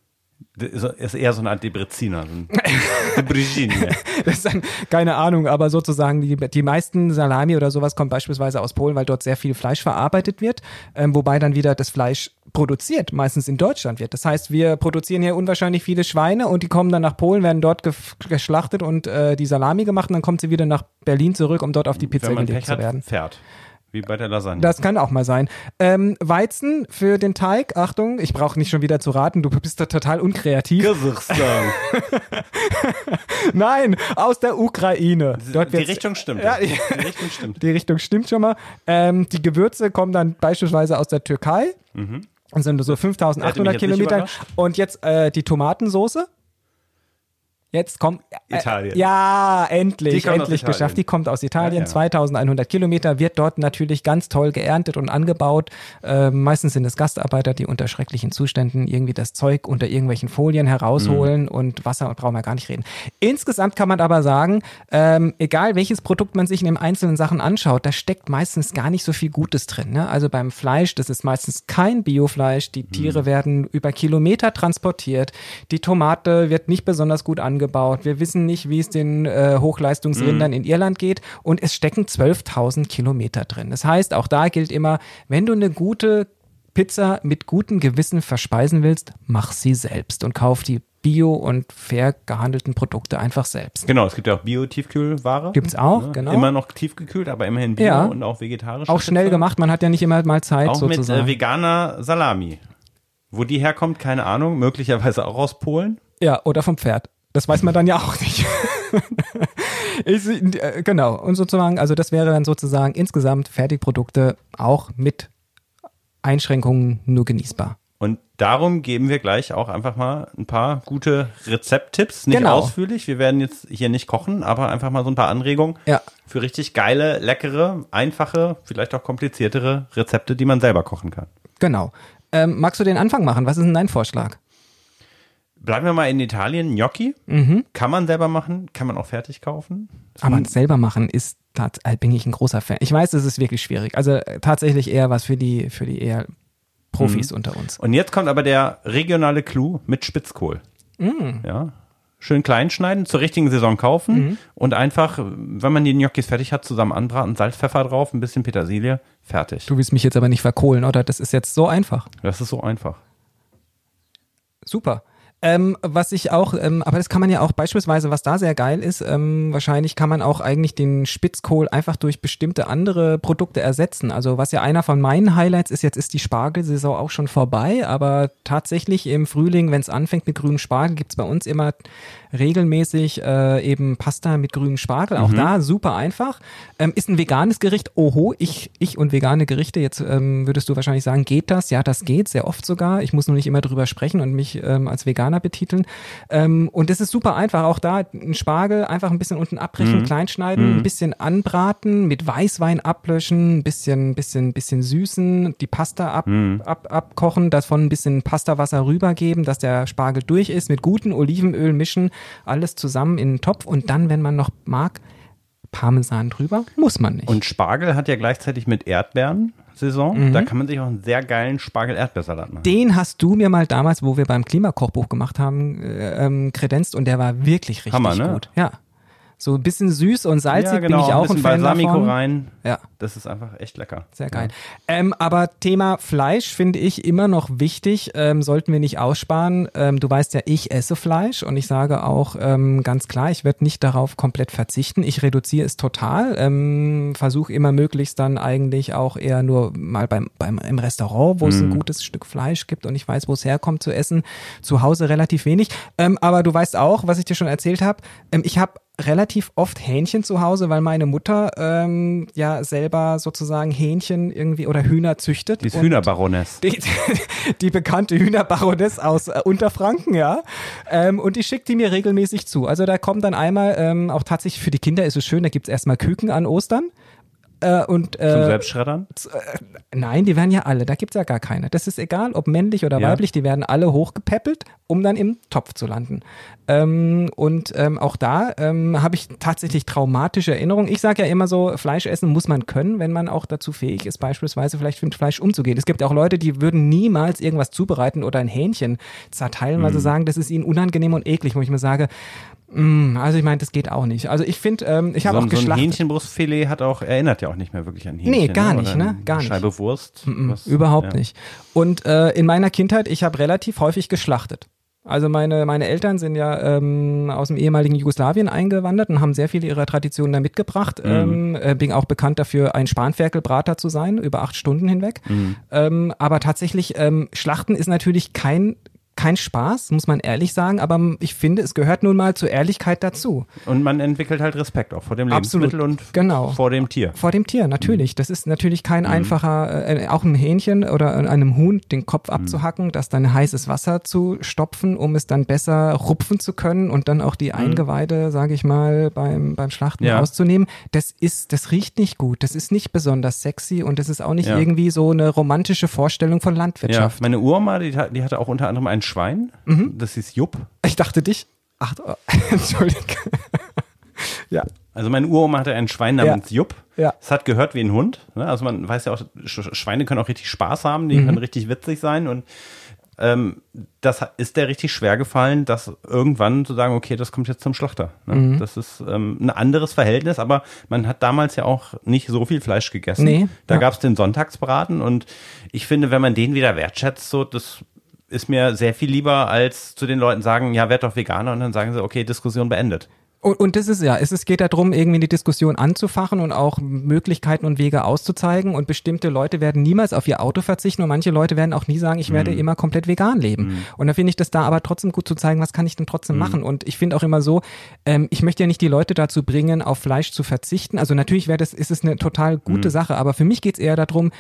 Das ist eher so eine Art Debreziner. Ein. Das ist dann, keine Ahnung, aber sozusagen die, die meisten Salami oder sowas kommt beispielsweise aus Polen, weil dort sehr viel Fleisch verarbeitet wird, ähm, wobei dann wieder das Fleisch produziert, meistens in Deutschland wird. Das heißt, wir produzieren hier unwahrscheinlich viele Schweine und die kommen dann nach Polen, werden dort geschlachtet und äh, die Salami gemacht und dann kommt sie wieder nach Berlin zurück, um dort auf die Pizza gelegt zu werden. Pferd. Wie bei der Lasagne. Das kann auch mal sein. Ähm, Weizen für den Teig, Achtung, ich brauche nicht schon wieder zu raten, du bist da total unkreativ. Kasachstan. Nein, aus der Ukraine. Dort Die Richtung stimmt. Ja, Die Richtung stimmt. Die Richtung stimmt schon mal. Ähm, die Gewürze kommen dann beispielsweise aus der Türkei. Und sind so Hätte mich 5800 jetzt nicht Kilometer. Und jetzt äh, die Tomatensoße. Jetzt kommt. Äh, Italien. Ja, endlich, endlich geschafft. Die kommt aus Italien. Ja, ja. 2100 Kilometer, wird dort natürlich ganz toll geerntet und angebaut. Äh, meistens sind es Gastarbeiter, die unter schrecklichen Zuständen irgendwie das Zeug unter irgendwelchen Folien herausholen Mhm. und Wasser brauchen wir gar nicht reden. Insgesamt kann man aber sagen, ähm, egal welches Produkt man sich in den einzelnen Sachen anschaut, da steckt meistens gar nicht so viel Gutes drin. Ne? Also beim Fleisch, das ist meistens kein Biofleisch. Die Tiere werden über Kilometer transportiert. Die Tomate wird nicht besonders gut angebaut. Wir wissen nicht, wie es den äh, Hochleistungsrindern in Irland geht. Und es stecken 12.000 Kilometer drin. Das heißt, auch da gilt immer, wenn du eine gute Pizza mit gutem Gewissen verspeisen willst, mach sie selbst und kauf die bio- und fair gehandelten Produkte einfach selbst. Genau, es gibt ja auch Bio-Tiefkühlware. Gibt's auch, genau. Immer noch tiefgekühlt, aber immerhin Bio Ja. und auch vegetarisch. Auch schnell gemacht, man hat ja nicht immer mal Zeit Auch mit sozusagen. äh, veganer Salami. Wo die herkommt, keine Ahnung. Möglicherweise auch aus Polen. ja, oder vom Pferd. Das weiß man dann ja auch nicht. ich, äh, genau, und sozusagen, also das wäre dann sozusagen insgesamt Fertigprodukte auch mit Einschränkungen nur genießbar. Und darum geben wir gleich auch einfach mal ein paar gute Rezepttipps. Nicht Genau. ausführlich. Wir werden jetzt hier nicht kochen, aber einfach mal so ein paar Anregungen Ja. für richtig geile, leckere, einfache, vielleicht auch kompliziertere Rezepte, die man selber kochen kann. Genau. Ähm, magst du den Anfang machen? Was ist denn dein Vorschlag? Bleiben wir mal in Italien. Gnocchi kann man selber machen, kann man auch fertig kaufen. Aber selber machen ist, äh, bin ich ein großer Fan. Ich weiß, es ist wirklich schwierig. Also äh, tatsächlich eher was für die, für die eher Profis unter uns. Und jetzt kommt aber der regionale Clou mit Spitzkohl. Ja. Schön klein schneiden, zur richtigen Saison kaufen und einfach, wenn man die Gnocchis fertig hat, zusammen anbraten, Salz, Pfeffer drauf, ein bisschen Petersilie, fertig. Du willst mich jetzt aber nicht verkohlen, oder? Das ist jetzt so einfach. Das ist so einfach. Super. Ähm, was ich auch, ähm, aber das kann man ja auch beispielsweise, was da sehr geil ist, ähm, wahrscheinlich kann man auch eigentlich den Spitzkohl einfach durch bestimmte andere Produkte ersetzen. Also was ja einer von meinen Highlights ist, jetzt ist die Spargelsaison auch schon vorbei, aber tatsächlich im Frühling, wenn es anfängt mit grünem Spargel, gibt's bei uns immer regelmäßig äh, eben Pasta mit grünem Spargel. Auch Mhm. da super einfach. Ähm, ist ein veganes Gericht. Oho, ich, ich und vegane Gerichte. Jetzt ähm, würdest du wahrscheinlich sagen, geht das? Ja, das geht, sehr oft sogar. Ich muss nur nicht immer drüber sprechen und mich ähm, als Veganer betiteln. Ähm, und das ist super einfach. Auch da ein Spargel einfach ein bisschen unten abbrechen, klein schneiden, ein bisschen anbraten, mit Weißwein ablöschen, ein bisschen, bisschen, bisschen süßen, die Pasta ab, ab, abkochen, davon ein bisschen Pastawasser rübergeben, dass der Spargel durch ist, mit gutem Olivenöl mischen, alles zusammen in einen Topf und dann, wenn man noch mag, Parmesan drüber, muss man nicht. Und Spargel hat ja gleichzeitig mit Erdbeeren Saison. Mhm. Da kann man sich auch einen sehr geilen Spargel-Erdbeersalat machen. den hast du mir mal damals, wo wir beim Klimakochbuch gemacht haben, äh, ähm, kredenzt und der war wirklich richtig Hammer, ne? gut. Ja. So ein bisschen süß und salzig bin ich ein auch ein bisschen Fan Balsamico davon. rein. Ja. Das ist einfach echt lecker. Sehr geil. Ähm, aber Thema Fleisch finde ich immer noch wichtig, ähm, sollten wir nicht aussparen. Ähm, du weißt ja, ich esse Fleisch und ich sage auch ähm, ganz klar, ich werde nicht darauf komplett verzichten. Ich reduziere es total, ähm, versuche immer möglichst dann eigentlich auch eher nur mal beim, beim im Restaurant, wo es ein gutes Stück Fleisch gibt und ich weiß, wo es herkommt zu essen. Zu Hause relativ wenig. Ähm, aber du weißt auch, was ich dir schon erzählt habe, ich habe relativ oft Hähnchen zu Hause, weil meine Mutter ähm, ja selber sozusagen Hähnchen irgendwie oder Hühner züchtet. Die ist Hühnerbaroness. Die, die bekannte Hühnerbaroness aus äh, Unterfranken, ja. Ähm, und die schickt die mir regelmäßig zu. Also da kommt dann einmal, ähm, auch tatsächlich für die Kinder ist es schön, da gibt's erstmal Küken an Ostern. Äh, und, Zum äh, Selbstschreddern. Nein, die werden ja alle, da gibt's ja gar keine. Das ist egal, ob männlich oder Ja. weiblich, die werden alle hochgepäppelt, um dann im Topf zu landen. Ähm, und ähm, auch da ähm, habe ich tatsächlich traumatische Erinnerungen. Ich sage ja immer so, Fleisch essen muss man können, wenn man auch dazu fähig ist, beispielsweise vielleicht mit Fleisch umzugehen. Es gibt auch Leute, die würden niemals irgendwas zubereiten oder ein Hähnchen zerteilen, Mhm. weil sie sagen, das ist ihnen unangenehm und eklig, wo ich mir sage, also ich meine, das geht auch nicht. Also ich finde, ähm, ich habe so, auch ein- so ein geschlachtet. Hähnchenbrustfilet hat auch, erinnert ja auch nicht mehr wirklich an Hähnchen. Nee, gar nicht, ne? Gar nicht. Scheibe Wurst. was- Überhaupt ja. nicht. Und äh, in meiner Kindheit, ich habe relativ häufig geschlachtet. Also meine, meine Eltern sind ja ähm, aus dem ehemaligen Jugoslawien eingewandert und haben sehr viele ihrer Traditionen da mitgebracht. Ähm, äh, bin auch bekannt dafür, ein Spanferkelbrater zu sein, über acht Stunden hinweg. Ähm, aber tatsächlich, ähm, Schlachten ist natürlich kein kein Spaß, muss man ehrlich sagen, aber ich finde, es gehört nun mal zur Ehrlichkeit dazu. Und man entwickelt halt Respekt auch vor dem Absolut. Lebensmittel und Genau. vor dem Tier. Vor dem Tier, Mhm. natürlich. Das ist natürlich kein einfacher, äh, auch ein Hähnchen oder einem Huhn den Kopf Mhm. abzuhacken, das dann heißes Wasser zu stopfen, um es dann besser rupfen zu können und dann auch die Eingeweide, sage ich mal, beim, beim Schlachten Mhm. Ja. rauszunehmen. Das ist, das riecht nicht gut. Das ist nicht besonders sexy und das ist auch nicht Ja. irgendwie so eine romantische Vorstellung von Ja, Landwirtschaft. meine Uroma, die, die hatte auch unter anderem ein Schwein. Mhm. Das hieß Jupp. Ich dachte dich. Ach, oh, Entschuldigung. ja. Also meine Uroma hatte ein Schwein namens Jupp. Ja. Es hat gehört wie ein Hund. Ne? Also man weiß ja auch, Sch- Schweine können auch richtig Spaß haben, Mhm. die können richtig witzig sein und ähm, das ist der richtig schwer gefallen, das irgendwann zu sagen, okay, das kommt jetzt zum Schlachter. Ne? Mhm. Das ist ähm, ein anderes Verhältnis, aber man hat damals ja auch nicht so viel Fleisch gegessen. Nee, da ja. gab's den Sonntagsbraten und ich finde, wenn man den wieder wertschätzt, so das ist mir sehr viel lieber, als zu den Leuten sagen, ja, werd doch Veganer und dann sagen sie, okay, Diskussion beendet. Und, und das ist ja, es ist, geht darum, irgendwie die Diskussion anzufachen und auch Möglichkeiten und Wege auszuzeigen. Und bestimmte Leute werden niemals auf ihr Auto verzichten und manche Leute werden auch nie sagen, ich werde immer komplett vegan leben. Und da finde ich das da aber trotzdem gut zu zeigen, was kann ich denn trotzdem machen. Und ich finde auch immer so, ähm, ich möchte ja nicht die Leute dazu bringen, auf Fleisch zu verzichten. Also natürlich wäre das, ist es eine total gute Sache, aber für mich geht es eher darum,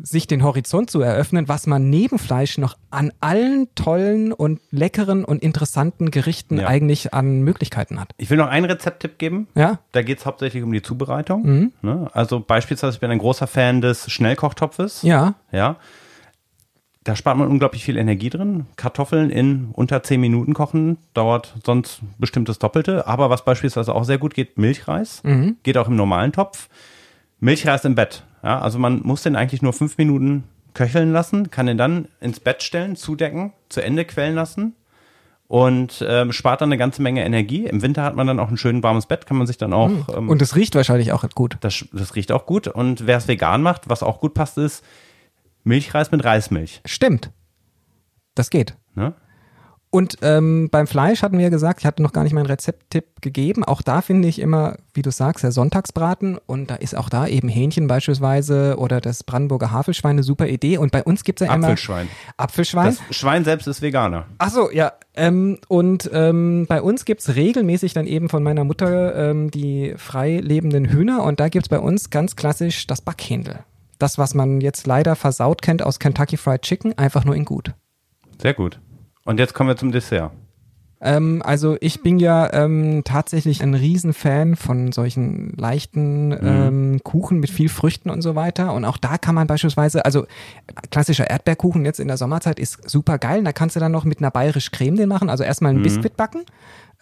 sich den Horizont zu eröffnen, was man neben Fleisch noch an allen tollen und leckeren und interessanten Gerichten Ja. eigentlich an Möglichkeiten hat. Ich will noch einen Rezepttipp geben. Ja? Da geht es hauptsächlich um die Zubereitung. Mhm. Ne? Also beispielsweise, ich bin ein großer Fan des Schnellkochtopfes. Ja. Ja. Da spart man unglaublich viel Energie drin. Kartoffeln in unter 10 Minuten kochen dauert sonst bestimmt das Doppelte. Aber was beispielsweise auch sehr gut geht, Milchreis. Mhm. Geht auch im normalen Topf. Milchreis im Bett. Ja, also man muss den eigentlich nur fünf Minuten köcheln lassen, kann den dann ins Bett stellen, zudecken, zu Ende quellen lassen und ähm, spart dann eine ganze Menge Energie. Im Winter hat man dann auch ein schön warmes Bett, kann man sich dann auch ähm, Und es riecht wahrscheinlich auch gut. das, das riecht auch gut. Und wer es vegan macht, was auch gut passt, ist Milchreis mit Reismilch. Stimmt. Das geht. Und ähm, beim Fleisch hatten wir gesagt, ich hatte noch gar nicht meinen Rezepttipp gegeben. Auch da finde ich immer, wie du sagst, der Sonntagsbraten. Und da ist auch da eben Hähnchen beispielsweise oder das Brandenburger Havelschwein eine super Idee. Und bei uns gibt es ja immer Apfelschwein. Apfelschwein. Das Schwein selbst ist Veganer. Ach so, ja. Ähm, und ähm, bei uns gibt's regelmäßig dann eben von meiner Mutter ähm, die frei lebenden Hühner. Und da gibt's bei uns ganz klassisch das Backhändel. Das, was man jetzt leider versaut kennt aus Kentucky Fried Chicken, einfach nur in gut. Sehr gut. Und jetzt kommen wir zum Dessert. Ähm, also ich bin ja ähm, tatsächlich ein Riesenfan von solchen leichten ähm, Kuchen mit viel Früchten und so weiter. Und auch da kann man beispielsweise, also klassischer Erdbeerkuchen jetzt in der Sommerzeit ist super geil. Da kannst du dann noch mit einer bayerisch Creme den machen. Also erstmal einen Biskuit backen.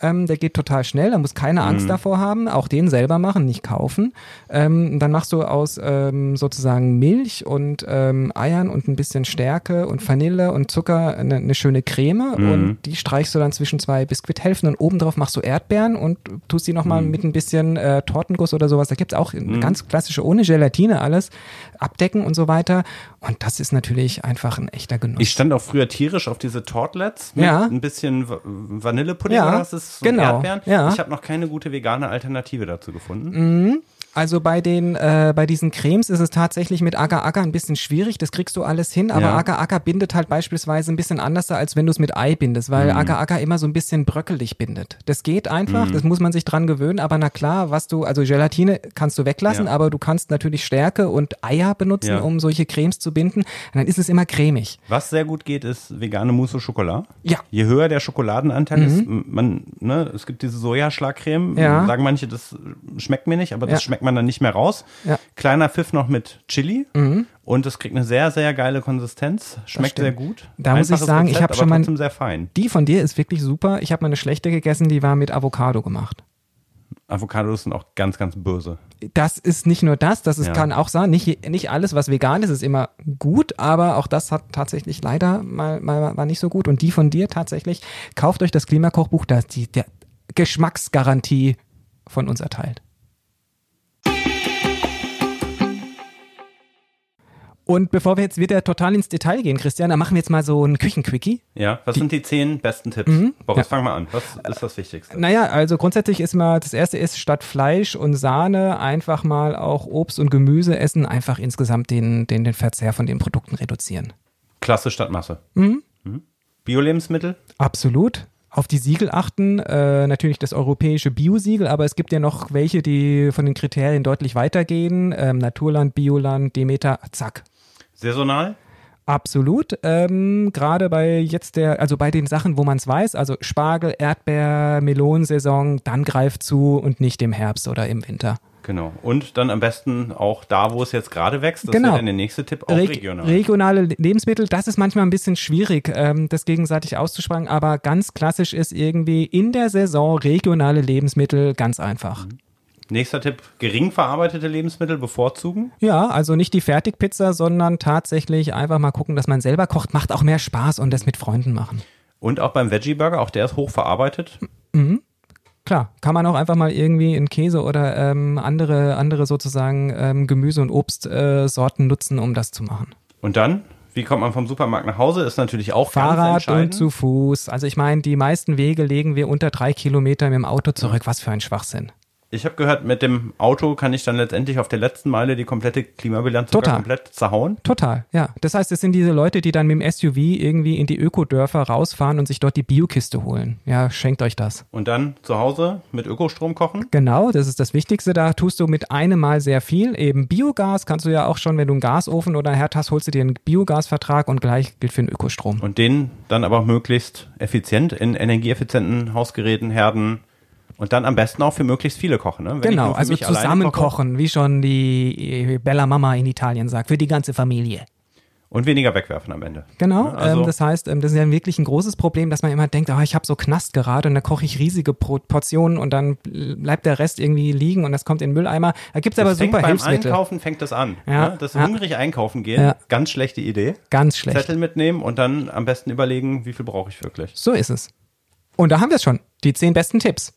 Ähm, der geht total schnell, da muss keine Angst davor haben, auch den selber machen, nicht kaufen. Ähm, dann machst du aus ähm, sozusagen Milch und ähm, Eiern und ein bisschen Stärke und Vanille und Zucker eine, eine schöne Creme und die streichst du dann zwischen zwei Biskuithälften und obendrauf machst du Erdbeeren und tust die nochmal mit ein bisschen äh, Tortenguss oder sowas. Da gibt's auch ganz klassische, ohne Gelatine alles, abdecken und so weiter. Und das ist natürlich einfach ein echter Genuss. Ich stand auch früher tierisch auf diese Tortlets mit Ja. ein bisschen Va- Vanillepudding Ja, oder was ist genau, Erdbeeren. ja. Ich habe noch keine gute vegane Alternative dazu gefunden. Also bei den, äh, bei diesen Cremes ist es tatsächlich mit Agar Agar ein bisschen schwierig. Das kriegst du alles hin, aber Ja. Agar Agar bindet halt beispielsweise ein bisschen anders, als wenn du es mit Ei bindest, weil Agar Agar immer so ein bisschen bröckelig bindet. Das geht einfach, das muss man sich dran gewöhnen, aber na klar, was du, also Gelatine kannst du weglassen, Ja. aber du kannst natürlich Stärke und Eier benutzen, Ja. um solche Cremes zu binden. Und dann ist es immer cremig. Was sehr gut geht, ist vegane Mousse au Chocolat. Ja. Mhm. Je höher der Schokoladenanteil ist, m- man, ne, es gibt diese Sojaschlagcreme, Ja. sagen manche, das schmeckt mir nicht, aber das Ja. Schmeckt man dann nicht mehr raus. Ja. Mhm. Kleiner Pfiff noch mit Chili und es kriegt eine sehr, sehr geile Konsistenz. Schmeckt sehr gut. Da muss ich Einfaches sagen, ich Rezept, hab schon aber mal- sehr fein. Die von dir ist wirklich super. Ich habe mal eine schlechte gegessen, die war mit Avocado gemacht. Avocados sind auch ganz, ganz böse. das ist nicht nur das, das ist, Ja. kann auch sein, nicht, nicht alles, was vegan ist, ist immer gut, aber auch das hat tatsächlich leider mal, mal war nicht so gut. Und die von dir tatsächlich, kauft euch das Klimakochbuch, da ist die der Geschmacksgarantie von uns erteilt. Und bevor wir jetzt wieder total ins Detail gehen, Christian, dann machen wir jetzt mal so ein Küchenquickie. Ja, was sind die zehn besten Tipps? Boris, Ja. fang mal an. Was ist das Wichtigste? Naja, also grundsätzlich ist mal, das erste ist, statt Fleisch und Sahne einfach mal auch Obst und Gemüse essen, einfach insgesamt den, den, den Verzehr von den Produkten reduzieren. Klasse statt Masse. Mhm. Bio-Lebensmittel? Absolut. Auf die Siegel achten, äh, natürlich das europäische Bio-Siegel, aber es gibt ja noch welche, die von den Kriterien deutlich weitergehen. Ähm, Naturland, Bioland, Demeter, zack. Saisonal? Absolut. Ähm, Gerade bei jetzt der, also bei den Sachen, wo man es weiß, also Spargel, Erdbeer, Melonensaison, dann greift zu und nicht im Herbst oder im Winter. Genau. Und dann am besten auch da, wo es jetzt gerade wächst. Das Genau. wäre dann der nächste Tipp, auch Reg- regional. Regionale Lebensmittel, das ist manchmal ein bisschen schwierig, ähm, das gegenseitig auszusprechen, aber ganz klassisch ist irgendwie in der Saison regionale Lebensmittel ganz einfach. Nächster Tipp, gering verarbeitete Lebensmittel bevorzugen. Ja, also nicht die Fertigpizza, sondern tatsächlich einfach mal gucken, dass man selber kocht, macht auch mehr Spaß und das mit Freunden machen. Und auch beim Veggie Burger, auch der ist hoch verarbeitet. Klar, kann man auch einfach mal irgendwie in Käse oder ähm, andere, andere sozusagen ähm, Gemüse- und Obstsorten äh, nutzen, um das zu machen. Und dann, wie kommt man vom Supermarkt nach Hause, ist natürlich auch ganz Fahrrad und zu Fuß. Also ich meine, die meisten Wege legen wir unter drei Kilometer mit dem Auto zurück. Was für ein Schwachsinn. Ich habe gehört, mit dem Auto kann ich dann letztendlich auf der letzten Meile die komplette Klimabilanz sogar Total. komplett zerhauen. Total, ja. Das heißt, es sind diese Leute, die dann mit dem SUV irgendwie in die Ökodörfer rausfahren und sich dort die Biokiste holen. Ja, schenkt euch das. Und dann zu Hause mit Ökostrom kochen. Genau, das ist das Wichtigste. Da tust du mit einem Mal sehr viel. Eben Biogas kannst du ja auch schon, wenn du einen Gasofen oder einen Herd hast, holst du dir einen Biogasvertrag und gleich gilt für den Ökostrom. Und den dann aber möglichst effizient in energieeffizienten Hausgeräten, Herden und dann am besten auch für möglichst viele kochen. Ne? Wenn genau, also zusammen koche kochen, wie schon die äh, Bella Mama in Italien sagt, für die ganze Familie. Und weniger wegwerfen am Ende. Genau, Ja, also- ähm, das heißt, ähm, das ist ja wirklich ein großes Problem, dass man immer denkt, ah, ich habe so Knast gerade und da koche ich riesige Portionen und dann bleibt der Rest irgendwie liegen und das kommt in den Mülleimer. Da gibt's aber das fängt super beim Hilfsmittel. Einkaufen fängt das an. Ja, ne? Das ja. hungrig einkaufen gehen, Ja. ganz schlechte Idee. Ganz schlecht. Zettel mitnehmen und dann am besten überlegen, wie viel brauche ich wirklich. So ist es. Und da haben wir es schon. Die zehn besten Tipps.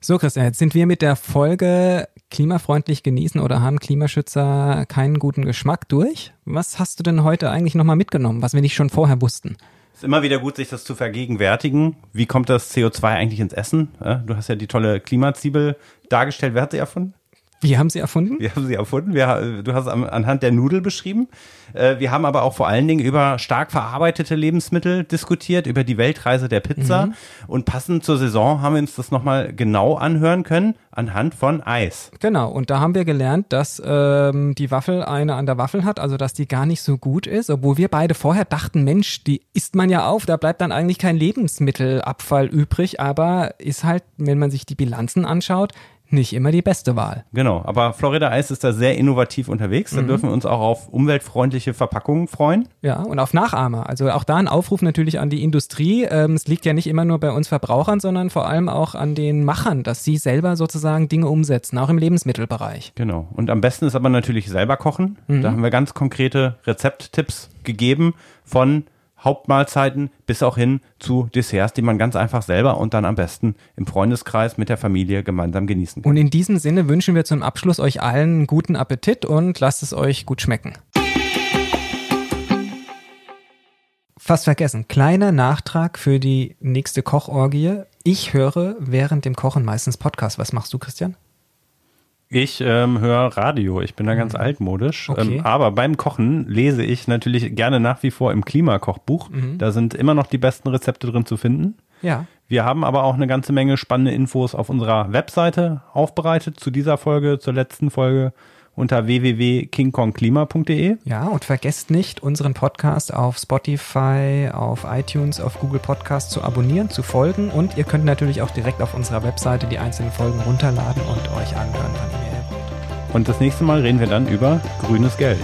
So, Christian, jetzt sind wir mit der Folge klimafreundlich genießen oder haben Klimaschützer keinen guten Geschmack durch. Was hast du denn heute eigentlich nochmal mitgenommen, was wir nicht schon vorher wussten? Es ist immer wieder gut, sich das zu vergegenwärtigen. Wie kommt das CO2 eigentlich ins Essen? Du hast ja die tolle Klimazwiebel dargestellt. Wer hat sie erfunden? Wir haben sie erfunden? Wir haben sie erfunden. Wir, du hast es anhand der Nudel beschrieben. Äh, wir haben aber auch vor allen Dingen über stark verarbeitete Lebensmittel diskutiert, über die Weltreise der Pizza. Mhm. Und passend zur Saison haben wir uns das nochmal genau anhören können, anhand von Eis. Genau, und da haben wir gelernt, dass ähm, die Waffel eine an der Waffel hat, also dass die gar nicht so gut ist, obwohl wir beide vorher dachten, Mensch, die isst man ja auf, da bleibt dann eigentlich kein Lebensmittelabfall übrig, aber ist halt, wenn man sich die Bilanzen anschaut, nicht immer die beste Wahl. Genau, aber Florida Eis ist da sehr innovativ unterwegs. Da mhm. dürfen wir uns auch auf umweltfreundliche Verpackungen freuen. Ja, und auf Nachahmer. Also auch da ein Aufruf natürlich an die Industrie. Ähm, es liegt ja nicht immer nur bei uns Verbrauchern, sondern vor allem auch an den Machern, dass sie selber sozusagen Dinge umsetzen, auch im Lebensmittelbereich. Genau. Und am besten ist aber natürlich selber kochen. Mhm. Da haben wir ganz konkrete Rezepttipps gegeben von Hauptmahlzeiten bis auch hin zu Desserts, die man ganz einfach selber und dann am besten im Freundeskreis mit der Familie gemeinsam genießen kann. Und in diesem Sinne wünschen wir zum Abschluss euch allen guten Appetit und lasst es euch gut schmecken. Fast vergessen, kleiner Nachtrag für die nächste Kochorgie. Ich höre während dem Kochen meistens Podcast. Was machst du, Christian? Ich ähm, höre Radio. Ich bin da ganz mhm. altmodisch. Okay. Ähm, aber beim Kochen lese ich natürlich gerne nach wie vor im Klimakochbuch. Mhm. Da sind immer noch die besten Rezepte drin zu finden. Ja. Wir haben aber auch eine ganze Menge spannende Infos auf unserer Webseite aufbereitet zu dieser Folge, zur letzten Folge unter www.kingkongklima.de. Ja, und vergesst nicht, unseren Podcast auf Spotify, auf iTunes, auf Google Podcast zu abonnieren, zu folgen und ihr könnt natürlich auch direkt auf unserer Webseite die einzelnen Folgen runterladen und euch anhören, wann ihr wollt. Und das nächste Mal reden wir dann über grünes Geld.